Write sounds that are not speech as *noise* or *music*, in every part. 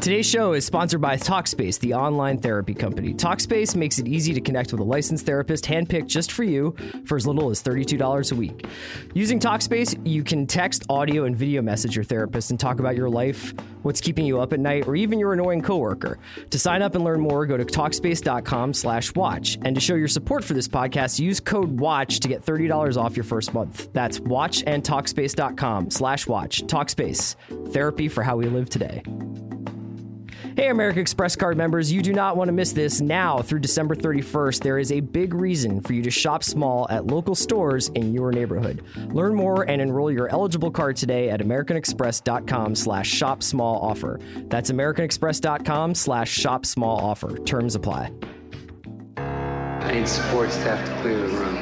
Today's show is sponsored by Talkspace, the online therapy company. Talkspace makes it easy to connect with a licensed therapist handpicked just for you for as little as $32 a week. Using Talkspace, you can text, audio, and video message your therapist and talk about your life, what's keeping you up at night, or even your annoying coworker. To sign up and learn more, go to Talkspace.com slash watch. And to show your support for this podcast, use code WATCH to get $30 off your first month. That's watch and Talkspace.com slash watch. Talkspace, therapy for how we live today. Hey, American Express card members, you do not want to miss this. Now, through December 31st, there is a big reason for you to shop small at local stores in your neighborhood. Learn more and enroll your eligible card today at americanexpress.com slash shop small offer. That's americanexpress.com slash shop small offer. Terms apply. I need support staff to clear the room.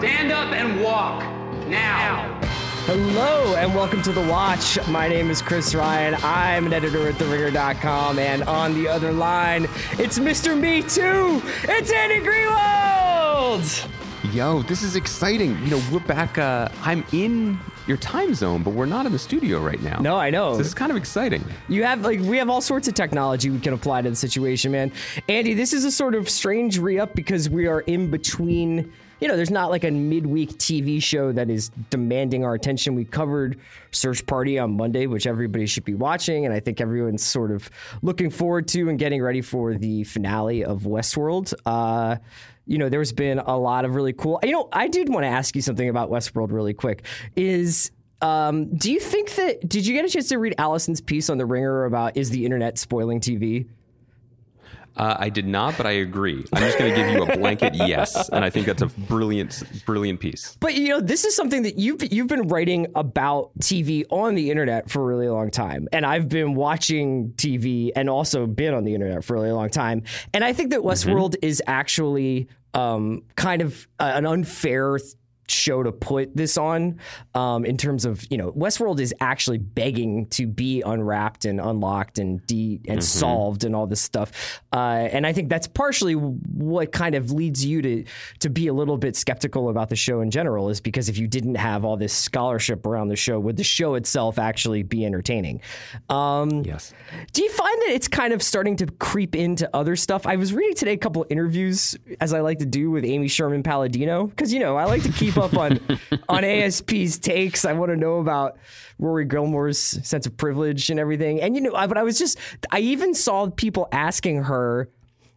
Stand up and walk now. Hello and welcome to The Watch. My name is Chris Ryan. I'm an editor at TheRinger.com, and on the other line, it's Mr. Me Too. It's Andy Greenwald. Yo, this is exciting. You know, we're back. Uh, I'm in your time zone, but we're not in the studio right now. No, I know. So this is kind of exciting. You have like we have all sorts of technology we can apply to the situation, man. Andy, this is a sort of strange re-up because we are in between you know, there's not like a midweek TV show that is demanding our attention. We covered Search Party on Monday, which everybody should be watching, and I think everyone's sort of looking forward to and getting ready for the finale of Westworld. Uh, you know, there's been a lot of really cool. You know, I did want to ask you something about Westworld really quick. Is um, do you think that did you get a chance to read Allison's piece on the Ringer about is the internet spoiling TV? Uh, I did not, but I agree. I'm just going to give you a blanket yes, and I think that's a brilliant, brilliant piece. But you know, this is something that you've you've been writing about TV on the internet for a really long time, and I've been watching TV and also been on the internet for a really long time. And I think that Westworld mm-hmm. is actually um, kind of an unfair show to put this on um, in terms of you know Westworld is actually begging to be unwrapped and unlocked and de and mm-hmm. solved and all this stuff. Uh, and I think that's partially what kind of leads you to to be a little bit skeptical about the show in general is because if you didn't have all this scholarship around the show would the show itself actually be entertaining? Um, yes. do you find that it's kind of starting to creep into other stuff? I was reading today a couple interviews as I like to do with Amy Sherman Palladino because you know I like to keep up on on ASP's takes. I want to know about Rory Gilmore's sense of privilege and everything. And you know, I, but I was just I even saw people asking her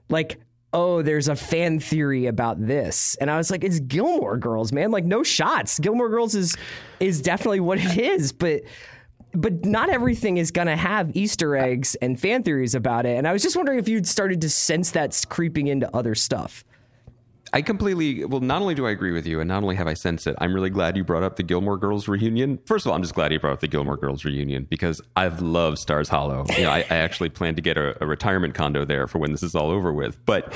like oh, there's a fan theory about this. And I was like, it's Gilmore Girls, man. Like, no shots. Gilmore Girls is is definitely what it is, but but not everything is gonna have Easter eggs and fan theories about it. And I was just wondering if you'd started to sense that creeping into other stuff. I completely well. Not only do I agree with you, and not only have I sensed it, I'm really glad you brought up the Gilmore Girls reunion. First of all, I'm just glad you brought up the Gilmore Girls reunion because I've loved Stars Hollow. You know, I, I actually plan to get a, a, retirement condo there for when this is all over with. But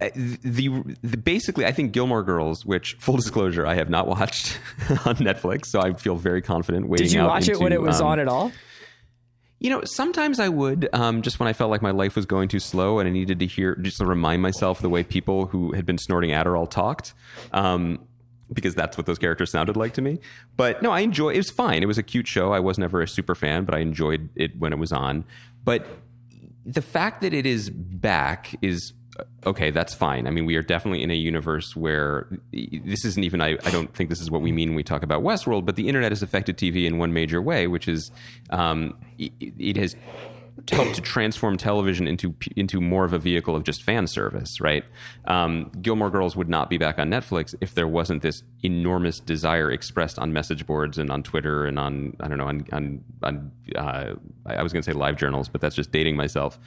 uh, the, the basically, I think Gilmore Girls, which full disclosure, I have not watched *laughs* on Netflix, so I feel very confident. Waiting Did you watch into, it when it was um, on at all? You know, sometimes I would, um, just when I felt like my life was going too slow and I needed to hear, just to remind myself the way people who had been snorting Adderall talked. Um, because that's what those characters sounded like to me. But no, I enjoy. It was fine. It was a cute show. I was never a super fan, but I enjoyed it when it was on. But the fact that it is back is okay, that's fine. I mean, we are definitely in a universe where this isn't even, I, I don't think this is what we mean when we talk about Westworld, but the internet has affected TV in one major way, which is um, it, it, has helped to transform television into into more of a vehicle of just fan service, right? Um, Gilmore Girls would not be back on Netflix if there wasn't this enormous desire expressed on message boards and on Twitter and on I don't know on on, on uh, I was going to say live journals, but that's just dating myself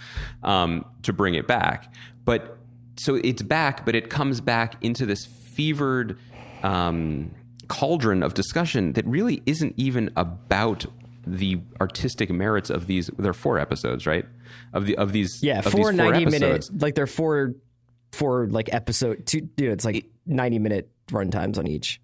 um, to bring it back. But so it's back, but it comes back into this fevered um, cauldron of discussion that really isn't even about the artistic merits of these. There are four episodes, right? Of the of these yeah, four, four 90 minutes. Like they're four four like episode two. You know, it's like it, ninety minute run times on each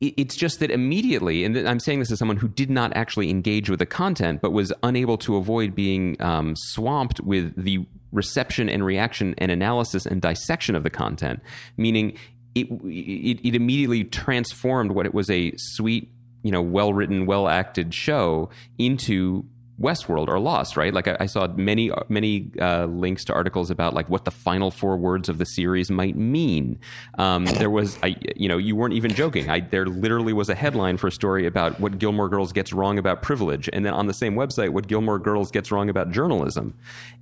it's just that immediately, and I'm saying this as someone who did not actually engage with the content, but was unable to avoid being um, swamped with the reception and reaction and analysis and dissection of the content, meaning it, it, it immediately transformed what it was a sweet, you know, well written, well acted show into Westworld or lost, right? Like I, I saw many many uh, links to articles about like what the final four words of the series might mean. Um, there was, I, you know, you weren't even joking. I, there literally was a headline for a story about what Gilmore Girls gets wrong about privilege, and then on the same website, what Gilmore Girls gets wrong about journalism.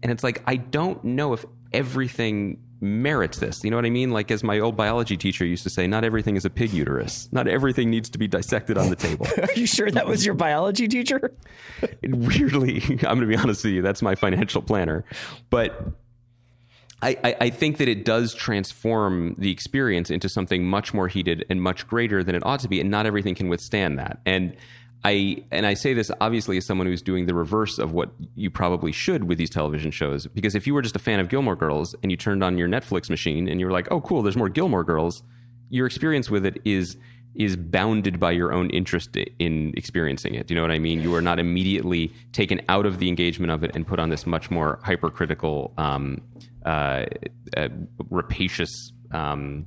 And it's like I don't know if everything merits this. You know what I mean? Like as my old biology teacher used to say, not everything is a pig uterus. Not everything needs to be dissected on the table. *laughs* Are you sure that was your biology teacher? *laughs* Weirdly, I'm going to be honest with you, that's my financial planner. But I, I, I, think that it does transform the experience into something much more heated and much greater than it ought to be, and not everything can withstand that. And I and I say this obviously as someone who's doing the reverse of what you probably should with these television shows. Because if you were just a fan of Gilmore Girls and you turned on your Netflix machine and you were like, "Oh, cool, there's more Gilmore Girls," your experience with it is is bounded by your own interest in experiencing it. Do you know what I mean? You are not immediately taken out of the engagement of it and put on this much more hypercritical, um, uh, uh, rapacious. Um,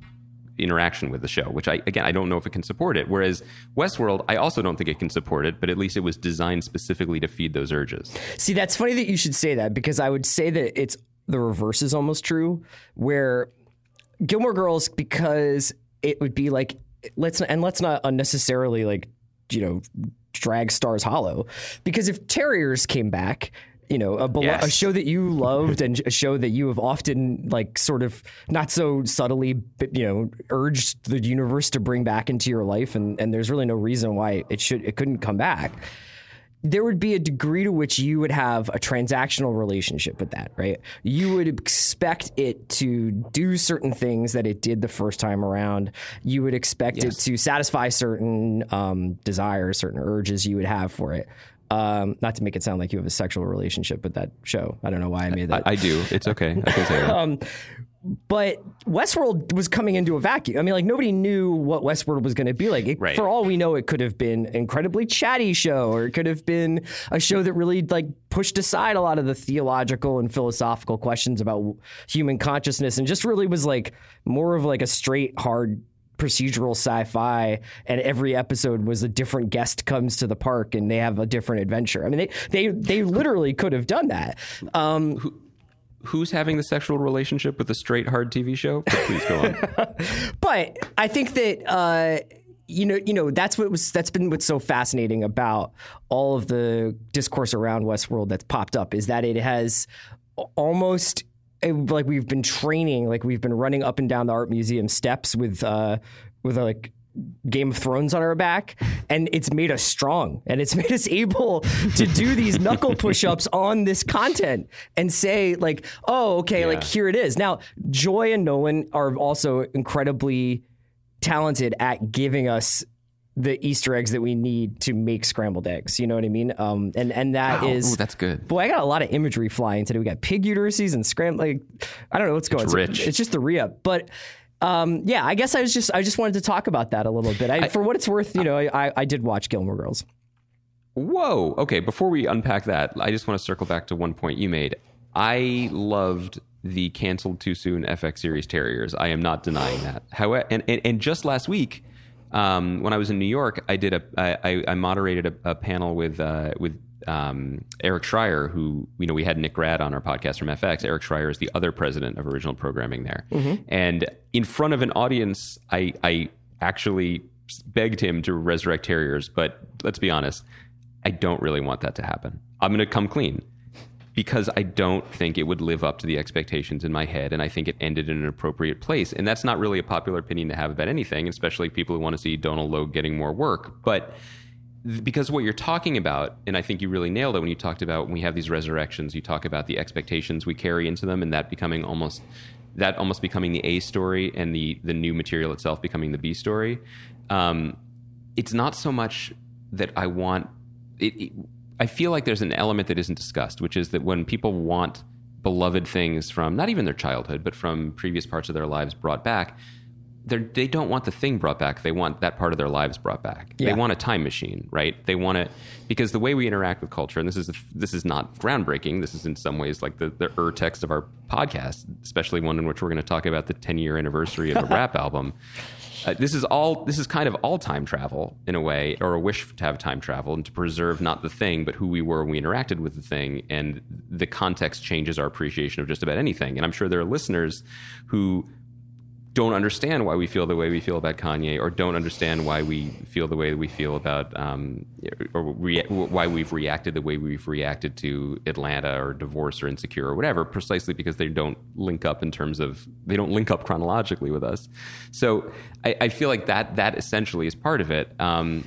interaction with the show, which I again I don't know if it can support it. Whereas Westworld, I also don't think it can support it, but at least it was designed specifically to feed those urges. See, that's funny that you should say that because I would say that it's the reverse is almost true, where Gilmore Girls because it would be like let's and let's not unnecessarily like you know drag Stars Hollow because if Terriers came back you know a, belo- yes. a, show that you loved and a show that you have often like sort of not so subtly but you know urged the universe to bring back into your life and and there's really no reason why it should it couldn't come back there would be a degree to which you would have a transactional relationship with that, right? You would expect it to do certain things that it did the first time around. You would expect yes. it to satisfy certain um, desires, certain urges you would have for it. Um, not to make it sound like you have a sexual relationship with that show. I don't know why I made that. I, I do. It's okay. I can say that. *laughs* um, but Westworld was coming into a vacuum. I mean, like nobody knew what Westworld was going to be like. It, right. For all we know, it could have been an incredibly chatty show, or it could have been a show that really like pushed aside a lot of the theological and philosophical questions about human consciousness, and just really was like more of like a straight hard procedural sci-fi and every episode was a different guest comes to the park and they have a different adventure. I mean they they they literally could have done that. Um, Who, who's having the sexual relationship with a straight hard TV show? But please go on. *laughs* but I think that uh, you know, you know, that's what was that's been what's so fascinating about all of the discourse around Westworld that's popped up is that it has almost like we've been training, like we've been running up and down the art museum steps with uh, with uh, like Game of Thrones on our back, and it's made us strong, and it's *laughs* made us able to do these knuckle push-ups on this content and say like, oh, okay, yeah. like here it is. Now, Joy and Nolan are also incredibly talented at giving us the Easter eggs that we need to make scrambled eggs. You know what I mean? Um, and and that wow. is Ooh, that's good. Boy, I got a lot of imagery flying today. We got pig uteruses and scrambled. Like, I don't know what's going. It's rich. It's, it's just the re-up, but. Um, yeah, I guess I was just I just wanted to talk about that a little bit. I, I, for what it's worth, you know, I, I did watch Gilmore Girls. Whoa. Okay. Before we unpack that, I just want to circle back to one point you made. I loved the canceled too soon FX series Terriers. I am not denying that. However, and, and, and just last week, um, when I was in New York, I did a I, I moderated a, a panel with uh, with um, Eric Schrier, who you know we had Nick Grad on our podcast from FX. Eric Schrier is the other president of original programming there, mm-hmm. and in front of an audience, I I actually begged him to resurrect Terriers, but let's be honest, I don't really want that to happen. I'm going to come clean because I don't think it would live up to the expectations in my head. And I think it ended in an appropriate place. And that's not really a popular opinion to have about anything, especially people who want to see Donald Logue getting more work. But because what you're talking about, and I think you really nailed it when you talked about when we have these resurrections, you talk about the expectations we carry into them and that becoming almost that almost becoming the A story and the the new material itself becoming the B story. Um, it's not so much that I want it, it I feel like there's an element that isn't discussed, which is that when people want beloved things from not even their childhood, but from previous parts of their lives brought back, they don't want the thing brought back. They want that part of their lives brought back. Yeah. They want a time machine, right? They want it because the way we interact with culture, and this is this is not groundbreaking. This is in some ways like the the ur text of our podcast, especially one in which we're going to talk about the 10 year anniversary of a *laughs* rap album. Uh, this is all this is kind of all time travel in a way, or a wish to have time travel and to preserve not the thing, but who we were when we interacted with the thing, and the context changes our appreciation of just about anything. And I'm sure there are listeners who don't understand why we feel the way we feel about Kanye, or don't understand why we feel the way that we feel about, um, or rea- why we've reacted the way we've reacted to Atlanta or divorce or insecure or whatever, precisely because they don't link up in terms of they don't link up chronologically with us. So I, I feel like that that essentially is part of it. Um,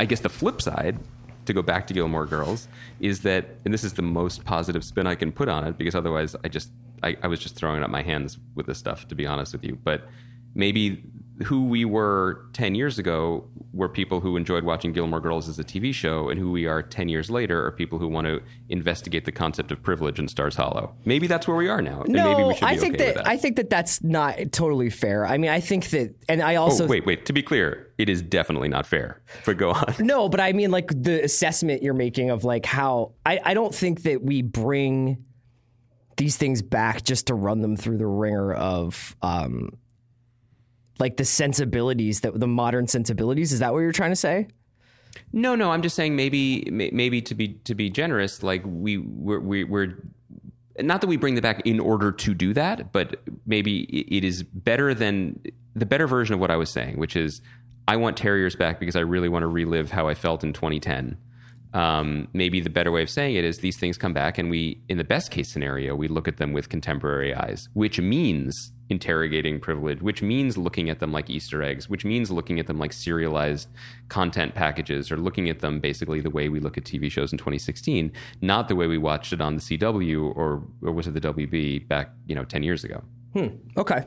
I guess the flip side to go back to Gilmore Girls is that, and this is the most positive spin I can put on it because otherwise I just I, I was just throwing up my hands with this stuff, to be honest with you. But maybe who we were 10 years ago were people who enjoyed watching Gilmore Girls as a TV show, and who we are 10 years later are people who want to investigate the concept of privilege in Stars Hollow. Maybe that's where we are now. No, maybe we should be I think okay that, that. I think that that's not totally fair. I mean, I think that, and I also oh, wait, wait. To be clear, it is definitely not fair. But go on. *laughs* No, but I mean, like the assessment you're making of like how I, I don't think that we bring these things back just to run them through the ringer of um like the sensibilities that the modern sensibilities. Is that what you're trying to say? No, no. I'm just saying maybe maybe to be to be generous, like we we're, we- we're not that we bring them back in order to do that, but maybe it is better than the better version of what I was saying, which is I want Terriers back because I really want to relive how I felt in 2010. Um, maybe the better way of saying it is these things come back, and we, in the best case scenario, we look at them with contemporary eyes, which means interrogating privilege, which means looking at them like Easter eggs, which means looking at them like serialized content packages, or looking at them basically the way we look at TV shows in 2016, not the way we watched it on the CW or or was it the WB back you know 10 years ago. Hmm. Okay.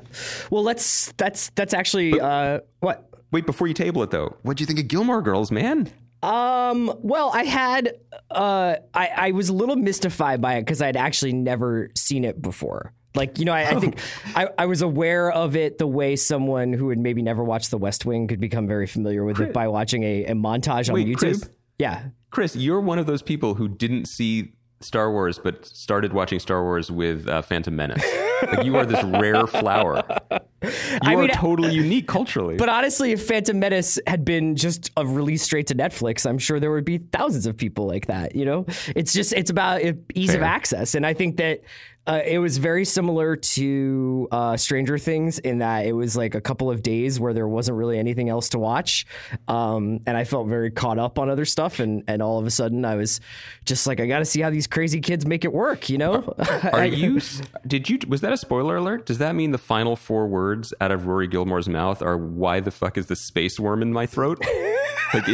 Well, let's that's that's actually uh what Wait, before you table it though, what do you think of Gilmore Girls, man? Um. Well, I had. Uh. I I was a little mystified by it because I'd actually never seen it before. Like you know, I, I think *laughs* I, I was aware of it the way someone who had maybe never watched The West Wing could become very familiar with it by watching a, a montage on Wait, YouTube. Chris. Yeah. Chris, you're one of those people who didn't see Star Wars but started watching Star Wars with uh, Phantom Menace. like you are this rare flower. *laughs* *laughs* You I are mean, totally unique culturally. But honestly, if Phantom Menace had been just a release straight to Netflix, I'm sure there would be thousands of people like that. You know, it's just it's about uh, ease of access, and I think that uh, it was very similar to uh, Stranger Things in that it was like a couple of days where there wasn't really anything else to watch, um, and I felt very caught up on other stuff, and and all of a sudden I was just like, I got to see how these crazy kids make it work. You know, are you? Did you? Was that a spoiler alert? Does that mean the final four words out of Rory Gilmore's mouth are "Why the fuck is the space worm in my throat"? *laughs* like,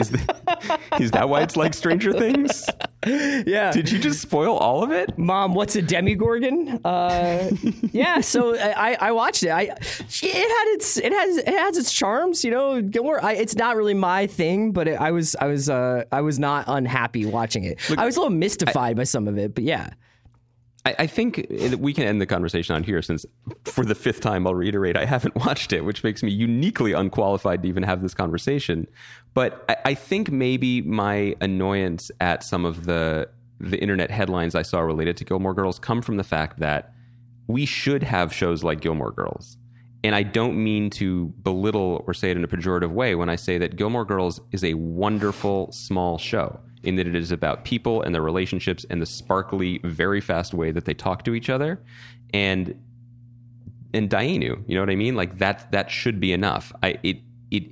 is that why it's like Stranger Things? yeah. Did you just spoil all of it? Mom, what's a Demogorgon? Uh, yeah, so I, I watched it. I it had its it has it has its charms, you know. Gilmore, I, it's not really my thing, but it, I was I was uh, I was not unhappy watching it. I was a little mystified by some of it, but yeah. I, I think we can end the conversation on here since, for the fifth time, I'll reiterate, I haven't *laughs* watched it, which makes me uniquely unqualified to even have this conversation. But I, I think maybe my annoyance at some of the the internet headlines I saw related to Gilmore Girls come from the fact that we should have shows like Gilmore Girls. And I don't mean to belittle or say it in a pejorative way when I say that Gilmore Girls is a wonderful small show in that it is about people and their relationships and the sparkly, very fast way that they talk to each other. And and Dainu, you know what I mean? Like that that should be enough. I it it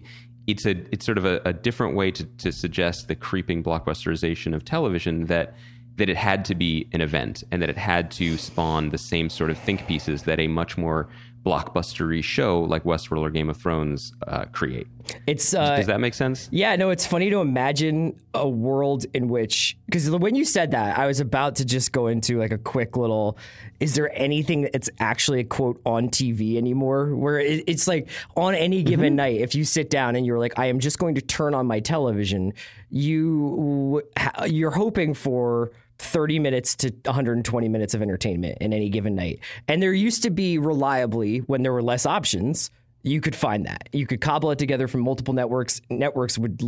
it's a it's sort of a, a different way to, to suggest the creeping blockbusterization of television that that it had to be an event and that it had to spawn the same sort of think pieces that a much more blockbustery show like Westworld or Game of Thrones uh, create. It's uh, Does that make sense? Yeah, no, it's funny to imagine a world in which, because when you said that, I was about to just go into like a quick little, is there anything that's actually a quote on TV anymore? Where it, it's like on any given night, if you sit down and you're like, I am just going to turn on my television, you you're hoping for 30 minutes to 120 minutes of entertainment in any given night. And there used to be reliably, when there were less options, you could find that. You could cobble it together from multiple networks. Networks would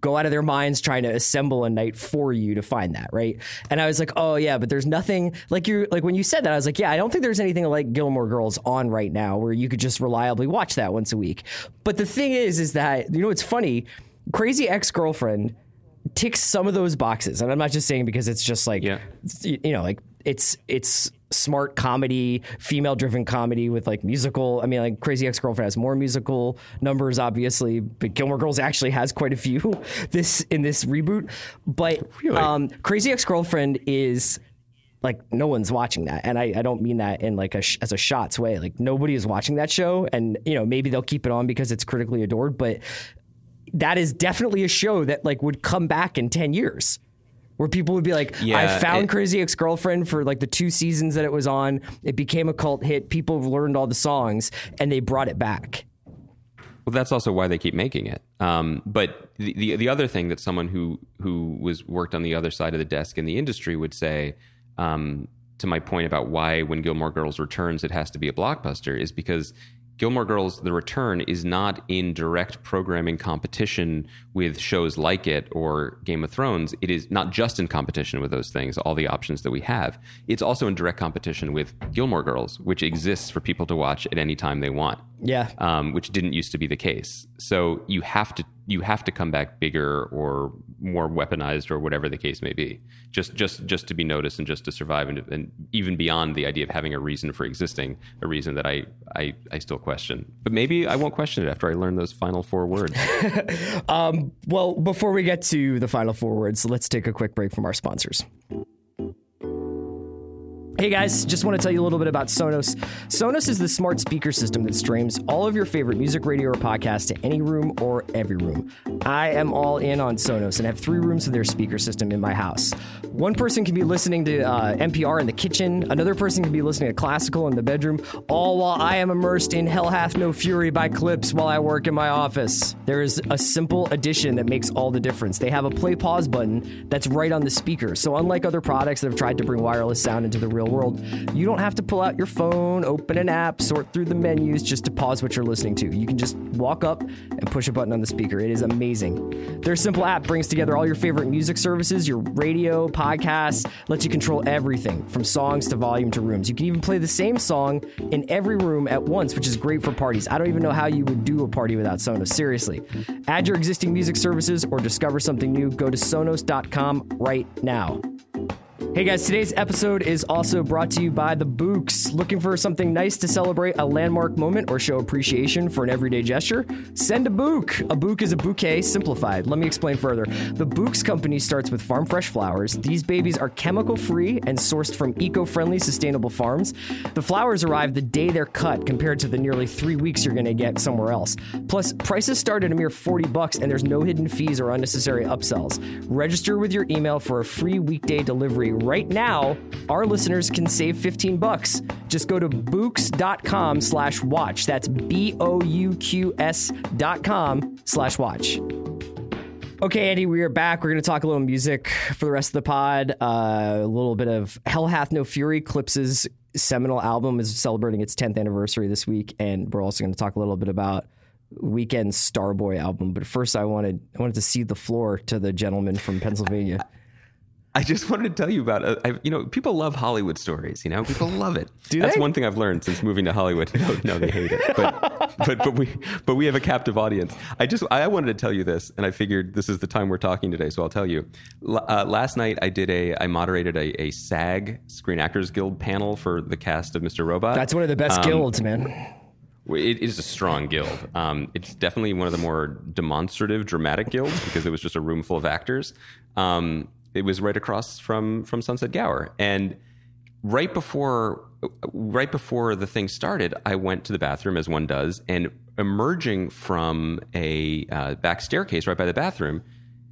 go out of their minds trying to assemble a night for you to find that, right? And I was like, oh yeah, but there's nothing like you're like when you said that, I was like, yeah, I don't think there's anything like Gilmore Girls on right now where you could just reliably watch that once a week. But the thing is, is that you know it's funny, Crazy Ex Girlfriend ticks some of those boxes, and I'm not just saying because it's just like Yeah. you know like it's it's smart comedy female driven comedy with like musical i mean like crazy ex-girlfriend has more musical numbers obviously but gilmore girls actually has quite a few *laughs* this in this reboot. But Really? um crazy ex-girlfriend is like no one's watching that. And i, I don't mean that in like a sh- as a shots way. Like nobody is watching that show. And you know maybe they'll keep it on because it's critically adored but that is definitely a show that like would come back in 10 years where people would be like yeah, i found it- crazy ex-girlfriend for like the two seasons that it was on. It became a cult hit. People learned all the songs and they brought it back. Well, that's also why they keep making it. Um, but the, the the other thing that someone who who was worked on the other side of the desk in the industry would say, um, to my point about why when Gilmore Girls returns it has to be a blockbuster, is because Gilmore Girls: The Return is not in direct programming competition with shows like it or Game of Thrones. It is not just in competition with those things, all the options that we have. It's also in direct competition with Gilmore Girls, which exists for people to watch at any time they want yeah um, which didn't used to be the case. So you have to you have to come back bigger or more weaponized or whatever the case may be, just just just to be noticed and just to survive and, and even beyond the idea of having a reason for existing, a reason that I, I I still question. But maybe I won't question it after I learn those final four words. *laughs* Um, well before we get to the final four words let's take a quick break from our sponsors Hey guys, just want to tell you a little bit about Sonos. Sonos is the smart speaker system that streams all of your favorite music, radio, or podcast to any room or every room. I am all in on Sonos and have three rooms with their speaker system in my house. One person can be listening to uh, NPR in the kitchen, another person can be listening to classical in the bedroom, all while I am immersed in Hell Hath No Fury by Clipse while I work in my office. There is a simple addition that makes all the difference. They have a play pause button that's right on the speaker. So, unlike other products that have tried to bring wireless sound into the real world, you don't have to pull out your phone, open an app, sort through the menus just to pause what you're listening to. You can just walk up and push a button on the speaker. It is amazing. Their simple app brings together all your favorite music services, your radio, podcasts, lets you control everything from songs to volume to rooms. You can even play the same song in every room at once, which is great for parties. I don't even know how you would do a party without Sonos. Seriously. Add your existing music services or discover something new. Go to sonos.com right now. Hey guys, today's episode is also brought to you by the Bouqs. Looking for something nice to celebrate a landmark moment or show appreciation for an everyday gesture? Send a book. A book is a bouquet simplified. Let me explain further. The Bouqs company starts with farm fresh flowers. These babies are chemical free and sourced from eco friendly, sustainable farms. The flowers arrive the day they're cut compared to the nearly three weeks you're going to get somewhere else. Plus, prices start at a mere 40 bucks and there's no hidden fees or unnecessary upsells. Register with your email for a free weekday delivery right now. Our listeners can save 15 bucks. Just go to bouqs.com slash watch. That's B-O-U-Q-S dot com slash watch. Okay, Andy, we are back. We're going to talk a little music for the rest of the pod. Uh, a little bit of Hell Hath No Fury. Clipse's seminal album is celebrating its 10th anniversary this week, and we're also going to talk a little bit about Weeknd's Starboy album. But first, I wanted I wanted to cede the floor to the gentleman from Pennsylvania. I just *laughs* wanted to tell you about, uh, I, you know, people love Hollywood stories. You know, people love it. *laughs* Do That's they? one thing I've learned since moving to Hollywood. *laughs* No, no, they hate it. But, but, but we, but we have a captive audience. I just, I wanted to tell you this, and I figured this is the time we're talking today, so I'll tell you. L- uh, last night, I did a, I moderated a, a SAG Screen Actors Guild panel for the cast of Mr. Robot. That's one of the best Um, guilds, man. it is a strong guild. Um, it's definitely one of the more demonstrative, dramatic guilds because it was just a room full of actors. Um, it was right across from from Sunset Gower, and right before right before the thing started, I went to the bathroom as one does, and emerging from a uh, back staircase right by the bathroom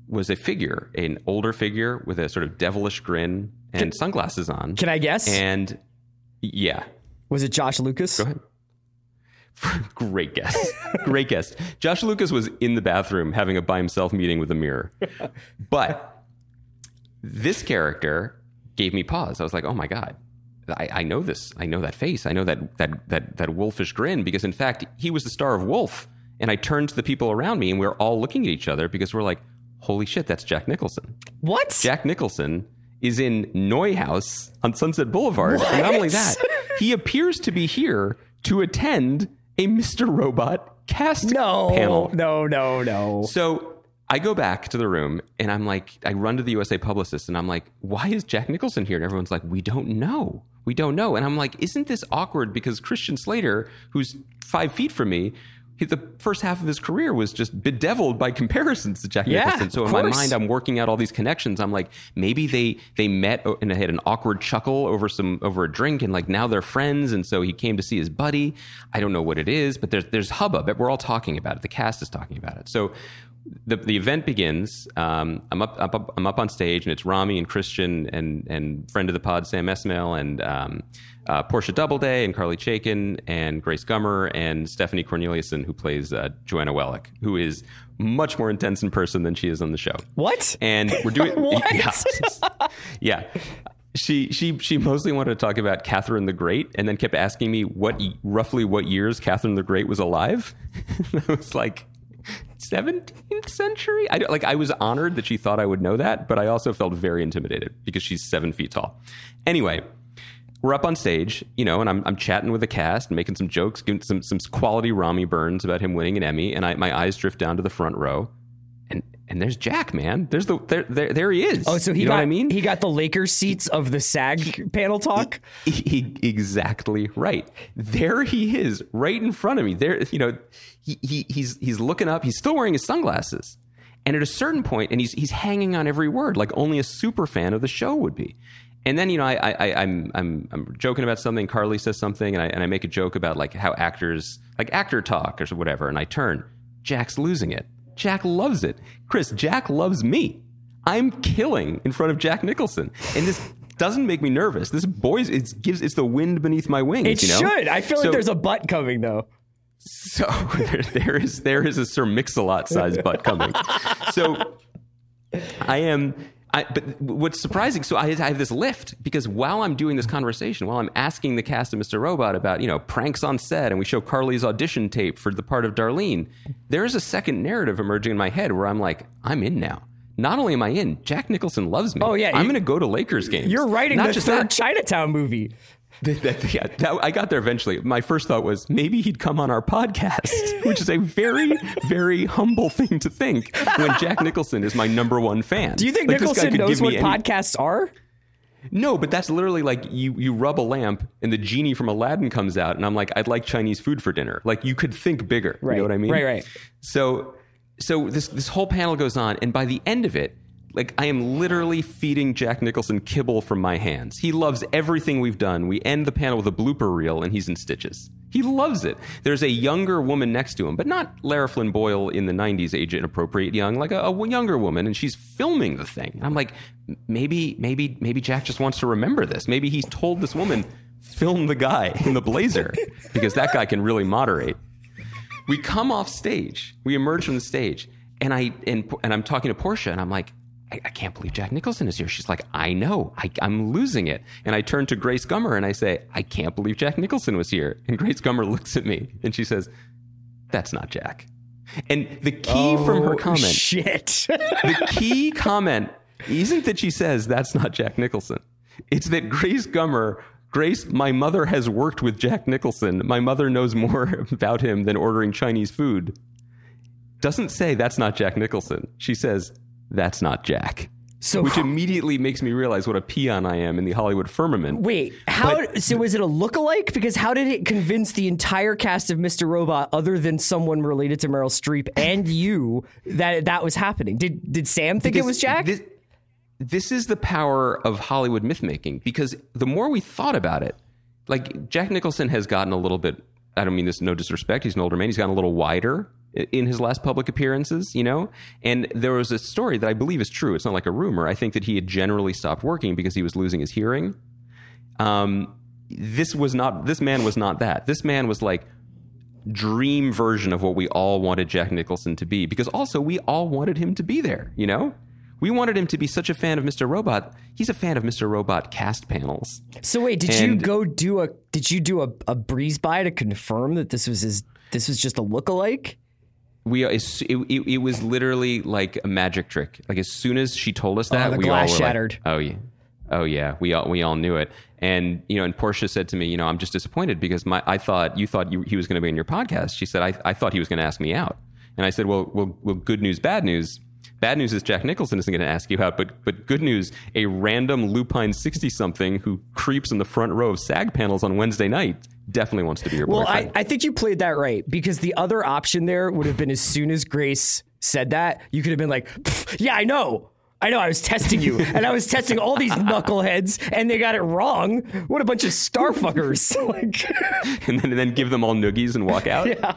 was a figure, an older figure with a sort of devilish grin and sunglasses on. Can I guess? And yeah, Was it Josh Lucas? Go ahead. *laughs* Great guess. Great guess. Josh Lucas was in the bathroom having a by himself meeting with a mirror. But this character gave me pause. I was like, oh my God. I, I know this. I know that face. I know that that that that wolfish grin because in fact he was the star of Wolf. And I turned to the people around me, and we were all looking at each other because we're like, "Holy shit, that's Jack Nicholson!" What? Jack Nicholson is in Neuhaus on Sunset Boulevard. And not only that, he appears to be here to attend a Mr. Robot cast no, panel. no, no, no. So I go back to the room and I'm like, I run to the USA publicist and I'm like, why is Jack Nicholson here? And everyone's like, we don't know. We don't know. And I'm like, isn't this awkward? Because Christian Slater, who's five feet from me, he, the first half of his career was just bedeviled by *laughs* comparisons to Jack Yeah, Nicholson. So in my mind, I'm working out all these connections. I'm like, maybe they they met and they had an awkward chuckle over some over a drink, and like now they're friends. And so he came to see his buddy. I don't know what it is, but there's there's hubbub. We're all talking about it. The cast is talking about it. So the the event begins. Um, I'm up, up, up I'm up on stage, and it's Rami and Christian and and friend of the pod Sam Esmail and um, uh, Portia Doubleday and Carly Chaikin and Grace Gummer and Stephanie Corneliussen, who plays uh, Joanna Wellick, who is much more intense in person than she is on the show. What? And we're doing *laughs* What? *laughs* yeah. *laughs* yeah. She she she mostly wanted to talk about Catherine the Great, and then kept asking me what roughly what years Catherine the Great was alive. I was like, 17th century. I don't, like I was honored that she thought I would know that, but I also felt very intimidated because she's seven feet tall. Anyway, we're up on stage, you know, and I'm, I'm chatting with the cast, and making some jokes, giving some some quality Rami burns about him winning an Emmy, and I, my eyes drift down to the front row, and there's Jack, man. There's the there there, there he is. Oh, so he you got what I mean? he got the Lakers seats of the SAG panel talk. He- exactly right. There he is, right in front of me. There, you know, he, he he's he's looking up. He's still wearing his sunglasses, and at a certain point, and he's he's hanging on every word, like only a super fan of the show would be. And then you know, I, I, I I'm I'm I'm joking about something. Carly says something, and I and I make a joke about like how actors like actor talk or whatever, and I turn. Jack's losing it. Jack loves it. Chris, Jack loves me. I'm killing in front of Jack Nicholson, and this doesn't make me nervous. This boys, it gives it's the wind beneath my wings. It you know? should. I feel So- like there's a butt coming though. so *laughs* there, there is there is a Sir Mix-a-Lot sized butt coming. So I am. I, but what's surprising, so I, I have this lift because while I'm doing this conversation, while I'm asking the cast of Mr. Robot about you know pranks on set, and we show Carly's audition tape for the part of Darlene, there's a second narrative emerging in my head where I'm like, I'm in now. Not only am I in, Jack Nicholson loves me. Oh, yeah, I'm going to go to Lakers games. You're writing Not the just third that, Chinatown movie. *laughs* that, yeah, that- I got there eventually. My first thought was maybe he'd come on our podcast, *laughs* which is a very, very humble thing to think when Jack Nicholson is my number one fan. Do you think Like, Nicholson knows what any- podcasts are? No, but that's literally like you you rub a lamp and the genie from Aladdin comes out, and I'm like, I'd like Chinese food for dinner. Like you could think bigger. You know what I mean? Right, right. So so this this whole panel goes on, and by the end of it, like I am literally feeding Jack Nicholson kibble from my hands. He loves everything we've done. We end the panel with a blooper reel, and he's in stitches. He loves it. There's a younger woman next to him, but not Lara Flynn Boyle in the 90s, age inappropriate young, like a, a younger woman, and she's filming the thing. And I'm like, maybe, maybe, maybe Jack just wants to remember this. Maybe he's told this woman, film the guy *laughs* in the blazer, because that guy can really moderate we come off stage we emerge from the stage and i and, and i'm talking to portia and i'm like I, I can't believe jack nicholson is here she's like i know I, i'm losing it and i turn to grace gummer and i say i can't believe jack nicholson was here and grace gummer *laughs* looks at me and she says that's not jack and the key from her Oh, comment Shit. *laughs* the key comment isn't that she says that's not Jack Nicholson. It's that Grace Gummer, Grace, my mother has worked with Jack Nicholson. My mother knows more *laughs* about him than ordering Chinese food. Doesn't say that's not Jack Nicholson. She says that's not Jack. So- which immediately makes me realize what a peon I am in the Hollywood firmament. Wait, how? so was it a lookalike? Because how did it convince the entire cast of Mr. Robot, other than someone related to Meryl Streep and *laughs* you, that that was happening? Did did Sam think it was Jack? This, this is the power of Hollywood mythmaking. because the more we thought about it, like Jack Nicholson has gotten a little bit. I don't mean this no disrespect. He's an older man. He's gotten a little wider in his last public appearances, you know. And there was a story that I believe is true. It's not like a rumor. I think that he had generally stopped working because he was losing his hearing. Um, this was not. This man was not that. This man was like dream version of what we all wanted Jack Nicholson to be because also we all wanted him to be there, you know? We wanted him to be such a fan of Mr. Robot. He's a fan of Mr. Robot cast panels. So wait, did you go do a did you do a, a breeze by to confirm that this was his this was just a lookalike? We it, it, it was literally like a magic trick. Like as soon as she told us oh, that, the we glass all shattered. Like, oh yeah, oh yeah. We all we all knew it. And you know, and Portia said to me, you know, I'm just disappointed because my I thought you thought you, he was going to be in your podcast. She said I I thought he was going to ask me out, and I said, well, well, well, good news, bad news. Bad news is Jack Nicholson isn't going to ask you out, but but good news, a random lupine sixty something who creeps in the front row of SAG panels on Wednesday night definitely wants to be your Well, boyfriend. I, I think you played that right because the other option there would have been as soon as Grace said that, you could have been like, "Yeah, I know." I know I was testing you, and I was testing all these *laughs* knuckleheads, and they got it wrong. What a bunch of starfuckers! *laughs* *laughs* like, and then, and then give them all noogies and walk out. yeah.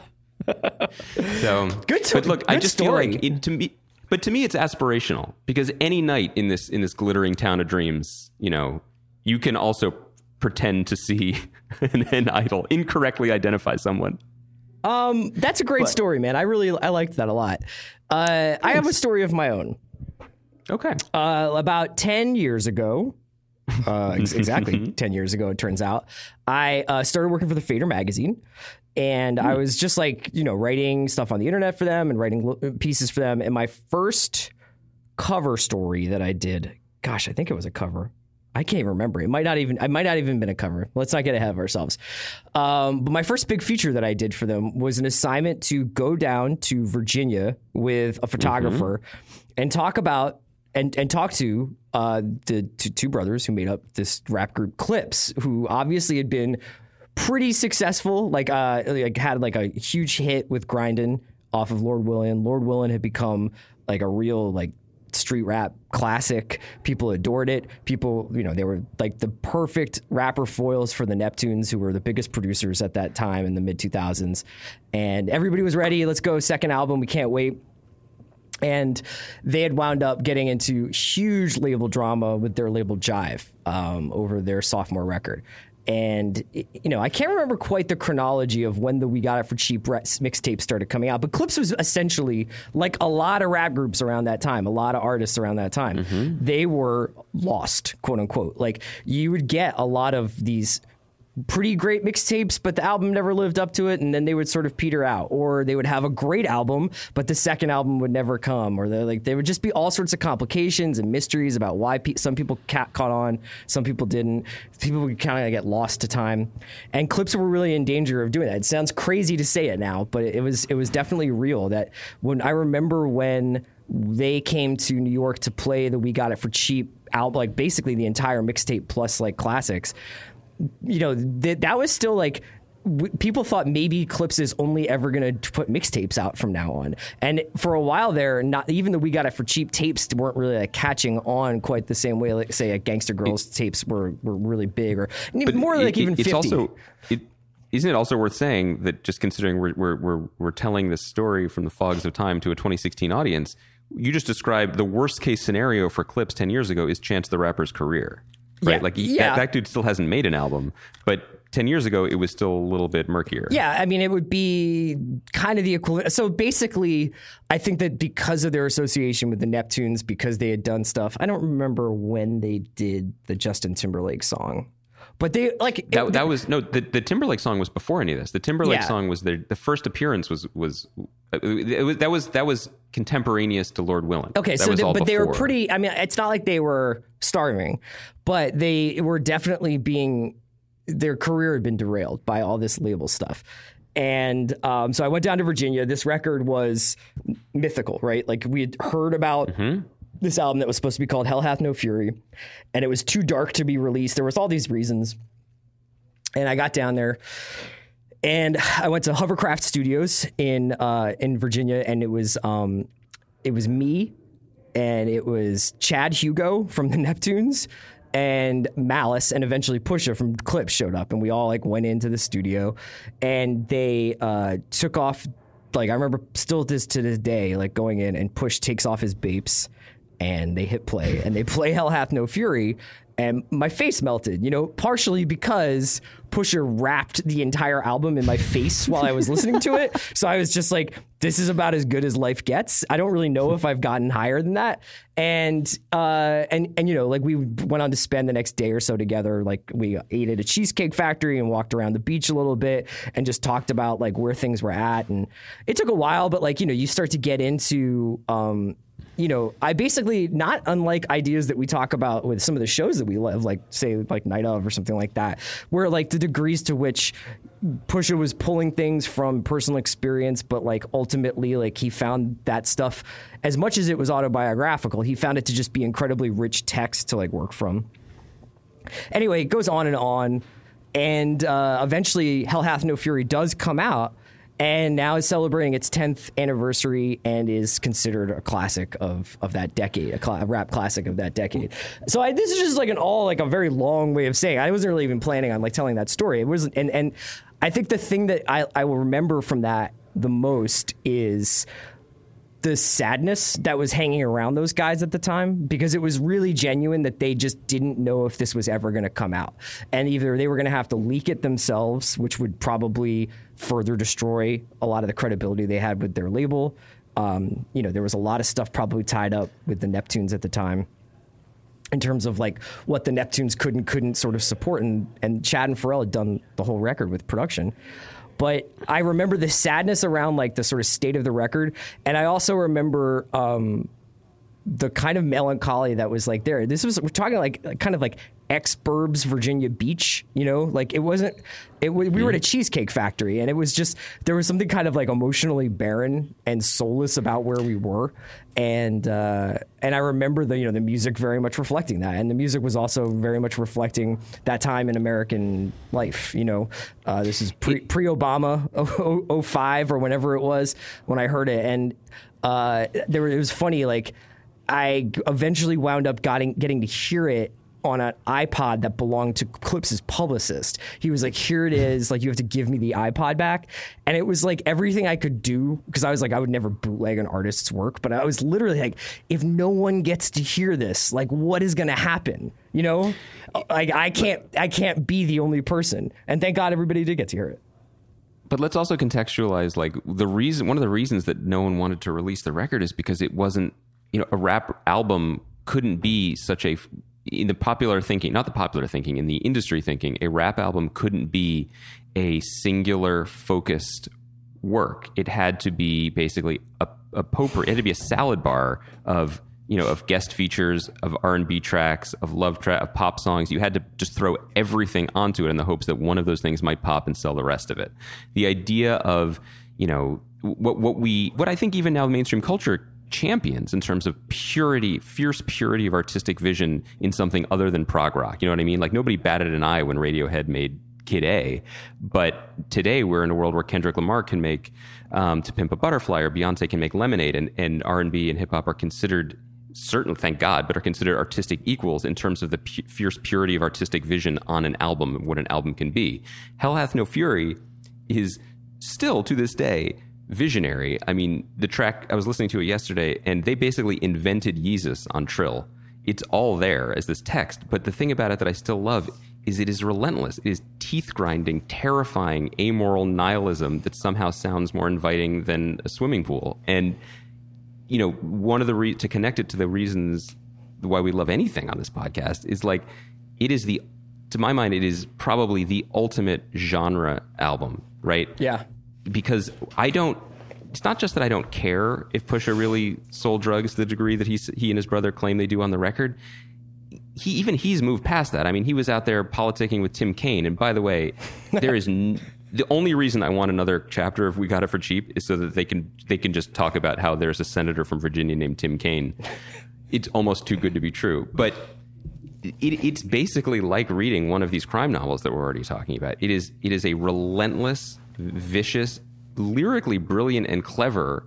So Good to- But look, I just story. feel like it, to me. But to me, it's aspirational because any night in this in this glittering town of dreams, you know, you can also pretend to see *laughs* an, an idol, incorrectly identify someone. Um, that's a great story, man. I really I liked that a lot. Uh, I have a story of my own. Okay. Uh, about 10 years ago, uh, ex- exactly *laughs* 10 years ago, it turns out, I uh, started working for the Fader magazine. And I was just like, you know, writing stuff on the internet for them and writing lo- pieces for them. And my first cover story that I did, gosh, I think it was a cover. I can't even remember. It might not even. I might not even been a cover. Let's not get ahead of ourselves. Um, but my first big feature that I did for them was an assignment to go down to Virginia with a photographer and talk about and and talk to uh, the two brothers who made up this rap group Clipse, who obviously had been pretty successful. Like uh, like had like a huge hit with Grindin off of Lord Willin. Lord Willin had become like a real like street rap classic. People adored it. People, you know, they were like the perfect rapper foils for the Neptunes, who were the biggest producers at that time in the mid 2000s. And everybody was ready. Let's go. Second album. We can't wait. And they had wound up getting into huge label drama with their label Jive um, over their sophomore record. And you know, I can't remember quite the chronology of when the "We Got It for Cheap" mixtape started coming out, but Clipse was essentially like a lot of rap groups around that time, a lot of artists around that time. Mm-hmm. They were lost, quote unquote. Like you would get a lot of these pretty great mixtapes, but the album never lived up to it, and then they would sort of peter out, or they would have a great album, but the second album would never come, or like there would just be all sorts of complications and mysteries about why pe- some people ca- caught on, some people didn't. People would kind of get lost to time, and Clipse were really in danger of doing that. It sounds crazy to say it now, but it was it was definitely real. That when I remember when they came to New York to play the We Got It for Cheap album, like basically the entire mixtape plus like classics you know, th- that was still like w- people thought maybe Clipse is only ever going to put mixtapes out from now on. And for a while there, not even though we got it for cheap tapes weren't really like catching on quite the same way, like say, a Gangsta Grillz tapes were were really big, or more it- like it- even it's 50. also it isn't it also worth saying that just considering we're, we're we're we're telling this story from the fogs of time to a 2016 audience you just described the worst case scenario for Clipse 10 years ago is chance the rapper's career right Yeah, like he, yeah. that, that dude still hasn't made an album but 10 years ago it was still a little bit murkier Yeah, I mean, it would be kind of the equivalent. So basically, I think that because of their association with the Neptunes, because they had done stuff, I don't remember when they did the Justin Timberlake song, but they like that, it- that was no the, the Timberlake song was before any of this. The Timberlake Yeah. song was their the first appearance was was, was that was that was contemporaneous to Lord Willing. Okay, that so was they, all but they were pretty. I mean, it's not like they were starving, but they were definitely being. Their career had been derailed by all this label stuff, and um, so I went down to Virginia. This record was mythical, right? Like we had heard about. This album that was supposed to be called Hell Hath No Fury, and it was too dark to be released. There was all these reasons, and I got down there, and I went to Hovercraft Studios in uh, in Virginia, and it was um, it was me, and it was Chad Hugo from the *laughs* Neptunes, and Malice, and eventually Pusha from Clipse showed up, and we all like went into the studio, and they uh, took off. Like I remember still this to this day, like going in and Push takes off his bapes. And they hit play and they play Hell Hath No Fury and my face melted, you know, partially because Pusha rapped the entire album in my face while I was listening to it. *laughs* So I was just like, this is about as good as life gets. I don't really know if I've gotten higher than that. And uh and and you know, like we went on to spend the next day or so together. Like we ate at a cheesecake factory and walked around the beach a little bit and just talked about like where things were at. And it took a while, but like, you know, you start to get into um you know, I basically not unlike ideas that we talk about with some of the shows that we love, like say like Night of or something like that, where like the degrees to which Pusha was pulling things from personal experience, but like ultimately like he found that stuff as much as it was autobiographical, he found it to just be incredibly rich text to like work from. Anyway, it goes on and on, and uh, eventually Hell Hath No Fury does come out and now is celebrating its 10th anniversary and is considered a classic of, of that decade, a, cl- a rap classic of that decade. So I, this is just like an all like a very long way of saying I wasn't really even planning on like telling that story. It wasn't, and and I think the thing that I, I will remember from that the most is the sadness that was hanging around those guys at the time because it was really genuine that they just didn't know if this was ever going to come out. And either they were going to have to leak it themselves, which would probably further destroy a lot of the credibility they had with their label. Um, you know, there was a lot of stuff probably tied up with the Neptunes at the time in terms of like what the Neptunes could and couldn't sort of support. And, and Chad and Pharrell had done the whole record with production. But I remember the sadness around like the sort of state of the record, and I also remember um, the kind of melancholy that was like there. This was we're talking like kind of like ex Burbs Virginia Beach, you know, like it wasn't. It we were at a cheesecake factory, and it was just there was something kind of like emotionally barren and soulless about where we were, and uh, and I remember the you know the music very much reflecting that, and the music was also very much reflecting that time in American life. You know, uh, this is pre pre Obama *laughs* 05 or whenever it was when I heard it, and uh, there were, it was funny like. I eventually wound up getting getting to hear it on an iPod that belonged to Clipse's publicist. He was like, "Here it *laughs* is. Like, you have to give me the iPod back." And it was like everything I could do because I was like, I would never bootleg an artist's work, but I was literally like, if no one gets to hear this, like, what is going to happen? You know, like I can't, I can't be the only person. And thank God everybody did get to hear it. But let's also contextualize like the reason. One of the reasons that no one wanted to release the record is because it wasn't, you know, a rap album couldn't be such a in the popular thinking, not the popular thinking, in the industry thinking, a rap album couldn't be a singular focused work. It had to be basically a, a potpourri. It had to be a salad bar of you know of guest features, of R and B tracks, of love track, of pop songs. You had to just throw everything onto it in the hopes that one of those things might pop and sell the rest of it. The idea of you know what what we what I think even now mainstream culture champions in terms of purity, fierce purity of artistic vision in something other than prog rock. You know what I mean? Like nobody batted an eye when Radiohead made Kid A, but today we're in a world where Kendrick Lamar can make um, "To Pimp a Butterfly" or Beyonce can make "Lemonade," and, and R and B and hip hop are considered certainly, thank God, but are considered artistic equals in terms of the fierce purity of artistic vision on an album, what an album can be. Hell Hath No Fury is still to this day visionary. I mean, the track I was listening to it yesterday, and they basically invented Yeezus on Trill. It's all there as this text, but the thing about it that I still love is it is relentless. It is teeth grinding, terrifying, amoral nihilism that somehow sounds more inviting than a swimming pool. And you know, one of the re- to connect it to the reasons why we love anything on this podcast is like it is the to my mind it is probably the ultimate genre album, right? Yeah because I don't. It's not just that I don't care if Pusha really sold drugs to the degree that he he and his brother claim they do on the record. He even he's moved past that. I mean, he was out there politicking with Tim Kaine, and by the way, there is. N- the only reason I want another chapter of We Got It for Cheap is so that they can they can just talk about how there's a senator from Virginia named Tim Kaine. It's almost too good to be true, but it, it's basically like reading one of these crime novels that we're already talking about. It is it is a relentless vicious, lyrically brilliant and clever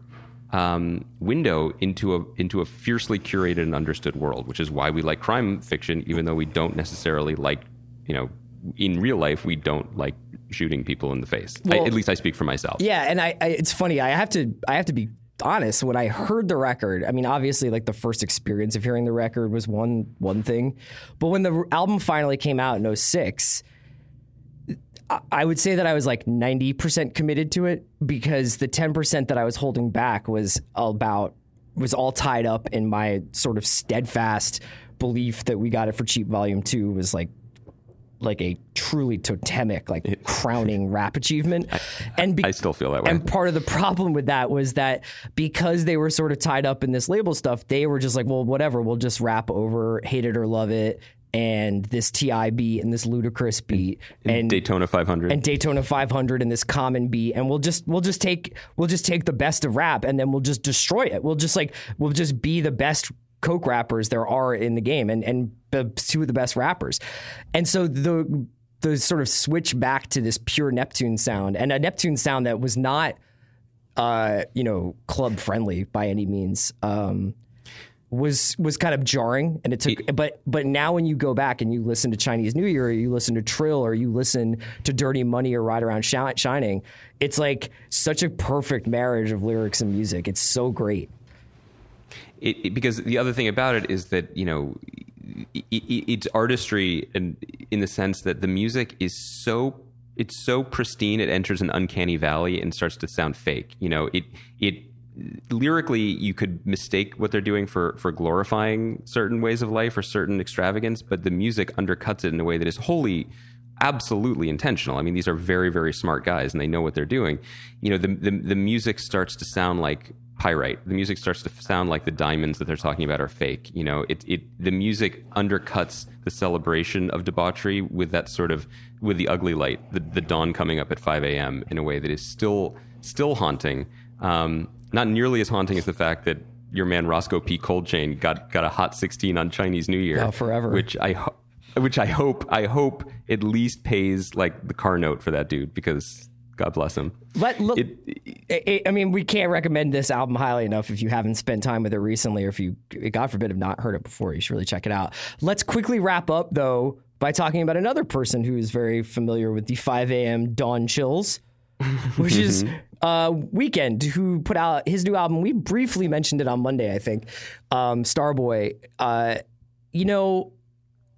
um, window into a into a fiercely curated and understood world, which is why we like crime fiction, even though we don't necessarily like, you know, in real life we don't like shooting people in the face. Well, I, at least I speak for myself. Yeah, and I, I, it's funny. I have to I have to be honest, when I heard the record, I mean, obviously, like the first experience of hearing the record was one one thing, but when the album finally came out in 06, I- I would say that I was like 90% committed to it because the 10% that I was holding back was about was all tied up in my sort of steadfast belief that we got it for cheap volume 2 was like like a truly totemic like *laughs* crowning rap achievement and be- I still feel that way. and part of the problem with that was that because they were sort of tied up in this label stuff, they were just like, well, whatever, we'll just rap over Hate It or Love It and this TI beat and this Ludacris beat and Daytona 500. and Daytona 500 and this common beat and we'll just we'll just take we'll just take the best of rap and then we'll just destroy it. We'll just like we'll just be the best coke rappers there are in the game and and the two of the best rappers. And so the the sort of switch back to this pure Neptune sound and a Neptune sound that was not uh you know club friendly by any means. Um was was kind of jarring and it took but but now when you go back and you listen to Chinese New Year or you listen to Trill or you listen to Dirty Money or Ride Around Shining it's like such a perfect marriage of lyrics and music. It's so great. It, it- because the other thing about it is that you know it's artistry and in the sense that the music is so it's so pristine it enters an uncanny valley and starts to sound fake. You know it it lyrically you could mistake what they're doing for for glorifying certain ways of life or certain extravagance but the music undercuts it in a way that is wholly absolutely intentional. I mean, these are very, very smart guys, and they know what they're doing. You know, the the, the music starts to sound like pyrite. The music starts to sound like the diamonds that they're talking about are fake. You know, it it the music undercuts the celebration of debauchery with that sort of with the ugly light, the the dawn coming up at 5 a.m. in a way that is still still haunting. Um, not nearly as haunting as the fact that your man Roscoe P. Coldchain got got a hot 16 on Chinese New Year, Oh, forever. which I ho- which I hope I hope at least pays like the car note for that dude because God bless him. Let look. It- I- I mean, we can't recommend this album highly enough if you haven't spent time with it recently, or if you, God forbid, have not heard it before. You should really check it out. Let's quickly wrap up though by talking about another person who is very familiar with the 5 a.m. dawn chills, which is uh, Weeknd, who put out his new album. We briefly mentioned it on Monday, I think. Um, Starboy. Uh, you know,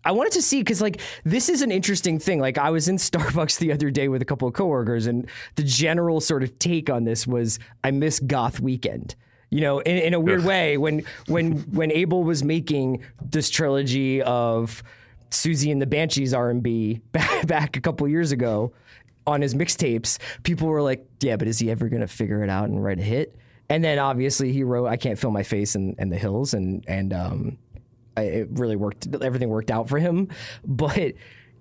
I wanted to see because like this is an interesting thing. Like I was in *laughs* Starbucks the other day with a couple of coworkers, and the general sort of take on this was I miss Goth Weeknd. You know, in, in a weird way, when when *laughs* when Abel was making this trilogy of Siouxsie and the Banshees R and B *laughs* back, back a couple years ago on his mixtapes, people were like, "Yeah, but is he ever going to figure it out and write a hit?" And then obviously he wrote "I Can't Feel My Face" and, and the Hills, and and um, I- it really worked. Everything worked out for him. *laughs* But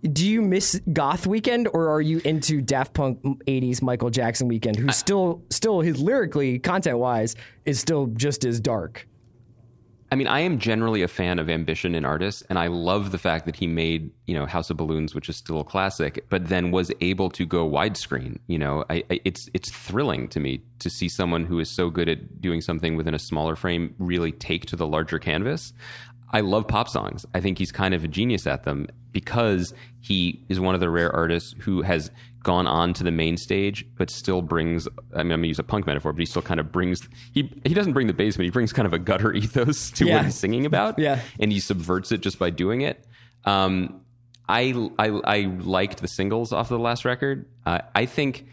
do you miss Goth Weeknd, or are you into Daft Punk '80s Michael Jackson Weeknd, who still, still his lyrically, content wise, is still just as dark? I mean, I am generally a fan of ambition in artists, and I love the fact that he made, you know, House of Balloons, which is still a classic, but then was able to go widescreen. You know, I, I, it's it's thrilling to me to see someone who is so good at doing something within a smaller frame really take to the larger canvas. I love pop songs. I think he's kind of a genius at them because he is one of the rare artists who has gone on to the main stage, but still brings. I mean, I'm gonna use a punk metaphor, but he still kind of brings. He he doesn't bring the basement. he brings kind of a gutter *laughs* ethos to Yeah. what he's singing about. Yeah. and he subverts it just by doing it. Um, I, I I liked the singles off of the last record. Uh, I think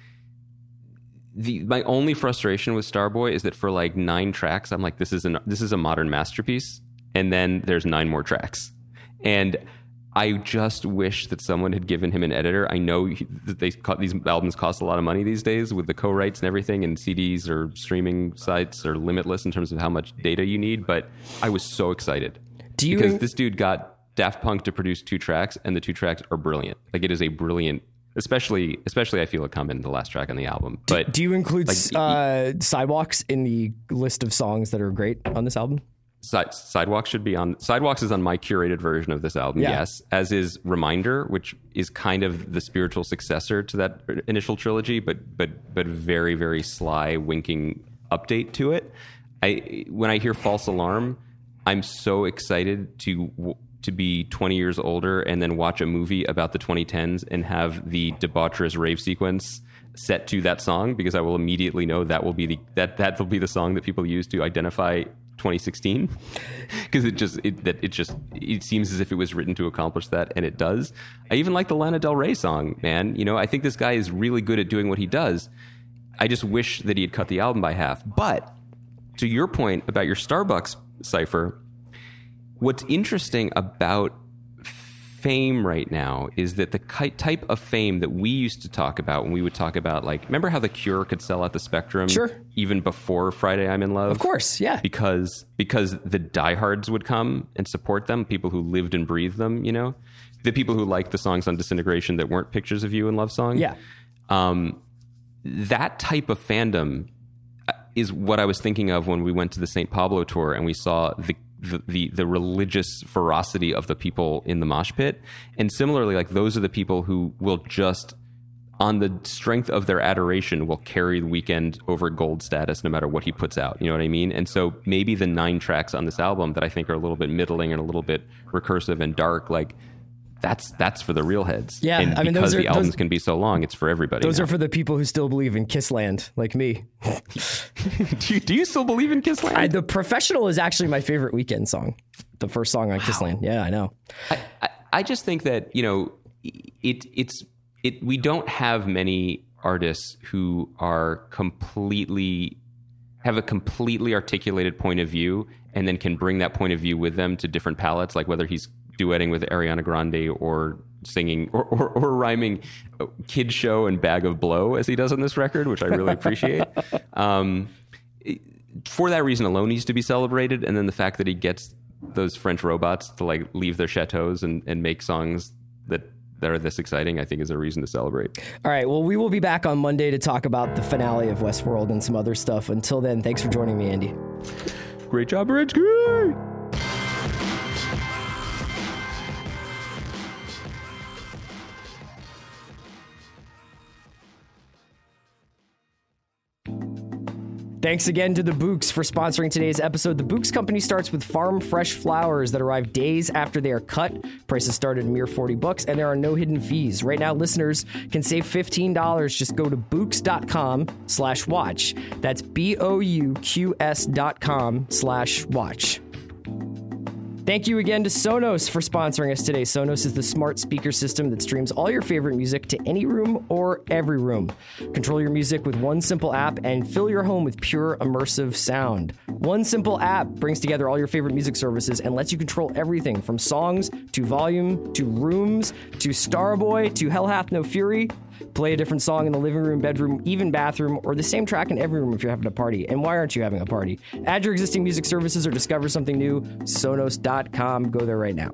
the my only frustration with Starboy is that for like nine tracks, I'm like, this is an this is a modern masterpiece, and then there's nine more tracks, and I just wish that someone had given him an editor. I know that they these albums cost a lot of money these days with the co-writes and everything, and CDs or streaming sites are limitless in terms of how much data you need. But I was so excited Do you- because this dude got Daft Punk to produce two tracks, and the two tracks are brilliant. Like it is a brilliant. Especially, especially, I feel it come in the last track on the album. But Do you include Like, uh, Sidewalks in the list of songs that are great on this album? Side, Sidewalks should be on. Sidewalks is on my curated version of this album. Yeah. Yes, as is Reminder, which is kind of the spiritual successor to that initial trilogy, but but but very very sly winking update to it. I when I hear False Alarm, I'm so excited to to be 20 years older and then watch a movie about the 2010s and have the debaucherous rave sequence set to that song because I will immediately know that will be the that that will be the song that people use to identify 2016 because *laughs* it just it that it just it seems as if it was written to accomplish that and it does. I even like the Lana Del Rey song, man. You know, I think this guy is really good at doing what he does. I just wish that he had cut the album by half. But to your point about your Starbucks cipher, what's interesting about fame right now is that the type of fame that we used to talk about when we would talk about like remember how the cure could sell out the spectrum Sure. even before friday i'm in love Of course, yeah. because because the diehards would come and support them people who lived and breathed them you know the people who liked the songs on disintegration that weren't pictures of you and love song Yeah. um, that type of fandom uh, is what I was thinking of when we went to the St. Pablo tour and we saw the the, the religious ferocity of the people in the mosh pit, and similarly, like those are the people who will just, on the strength of their adoration, will carry the Weeknd over gold status no matter what he puts out. You know what I mean? And so maybe the nine tracks on this album that I think are a little bit middling and a little bit recursive and dark, like that's that's for the real heads. Yeah, and I mean, because those are- the albums those- can be so long, it's for everybody. Those now. are for the people who still believe in Kissland, like me. *laughs* do, you, do you still believe in Kissland? I, the Professional is actually my favorite Weeknd song. The first song on Kissland. Yeah, I know. I, I, I just think that you know it it's it we don't have many artists who are completely have a completely articulated point of view and then can bring that point of view with them to different palettes like whether he's duetting with Ariana Grande or singing or, or, or rhyming kid show and bag of blow as he does on this record which I really appreciate *laughs* um, for that reason alone needs to be celebrated and then the fact that he gets those french robots to like leave their chateaus and, and make songs that that are this exciting i think is a reason to celebrate All right. Well, we will be back on Monday to talk about the finale of Westworld and some other stuff. Until then, thanks for joining me, Andy. great job Rinsky! Thanks again to the Bouqs for sponsoring today's episode. The Bouqs Company starts with farm fresh flowers that arrive days after they are cut. Prices start at mere 40 bucks and there are no hidden fees. Right now, listeners can save $15. Just go to bouqs.com slash watch. That's B-O-U-Q-S dot com slash watch. Thank you again to Sonos for sponsoring us today. Sonos is the smart speaker system that streams all your favorite music to any room or every room. Control your music with one simple app and fill your home with pure immersive sound. One simple app brings together all your favorite music services and lets you control everything from songs to volume to rooms to Starboy to Hell Hath No Fury. Play a different song in the living room, bedroom, even bathroom, or the same track in every room if you're having a party. And why aren't you having a party? Add your existing music services or discover something new. Sonos.com. Go there right now.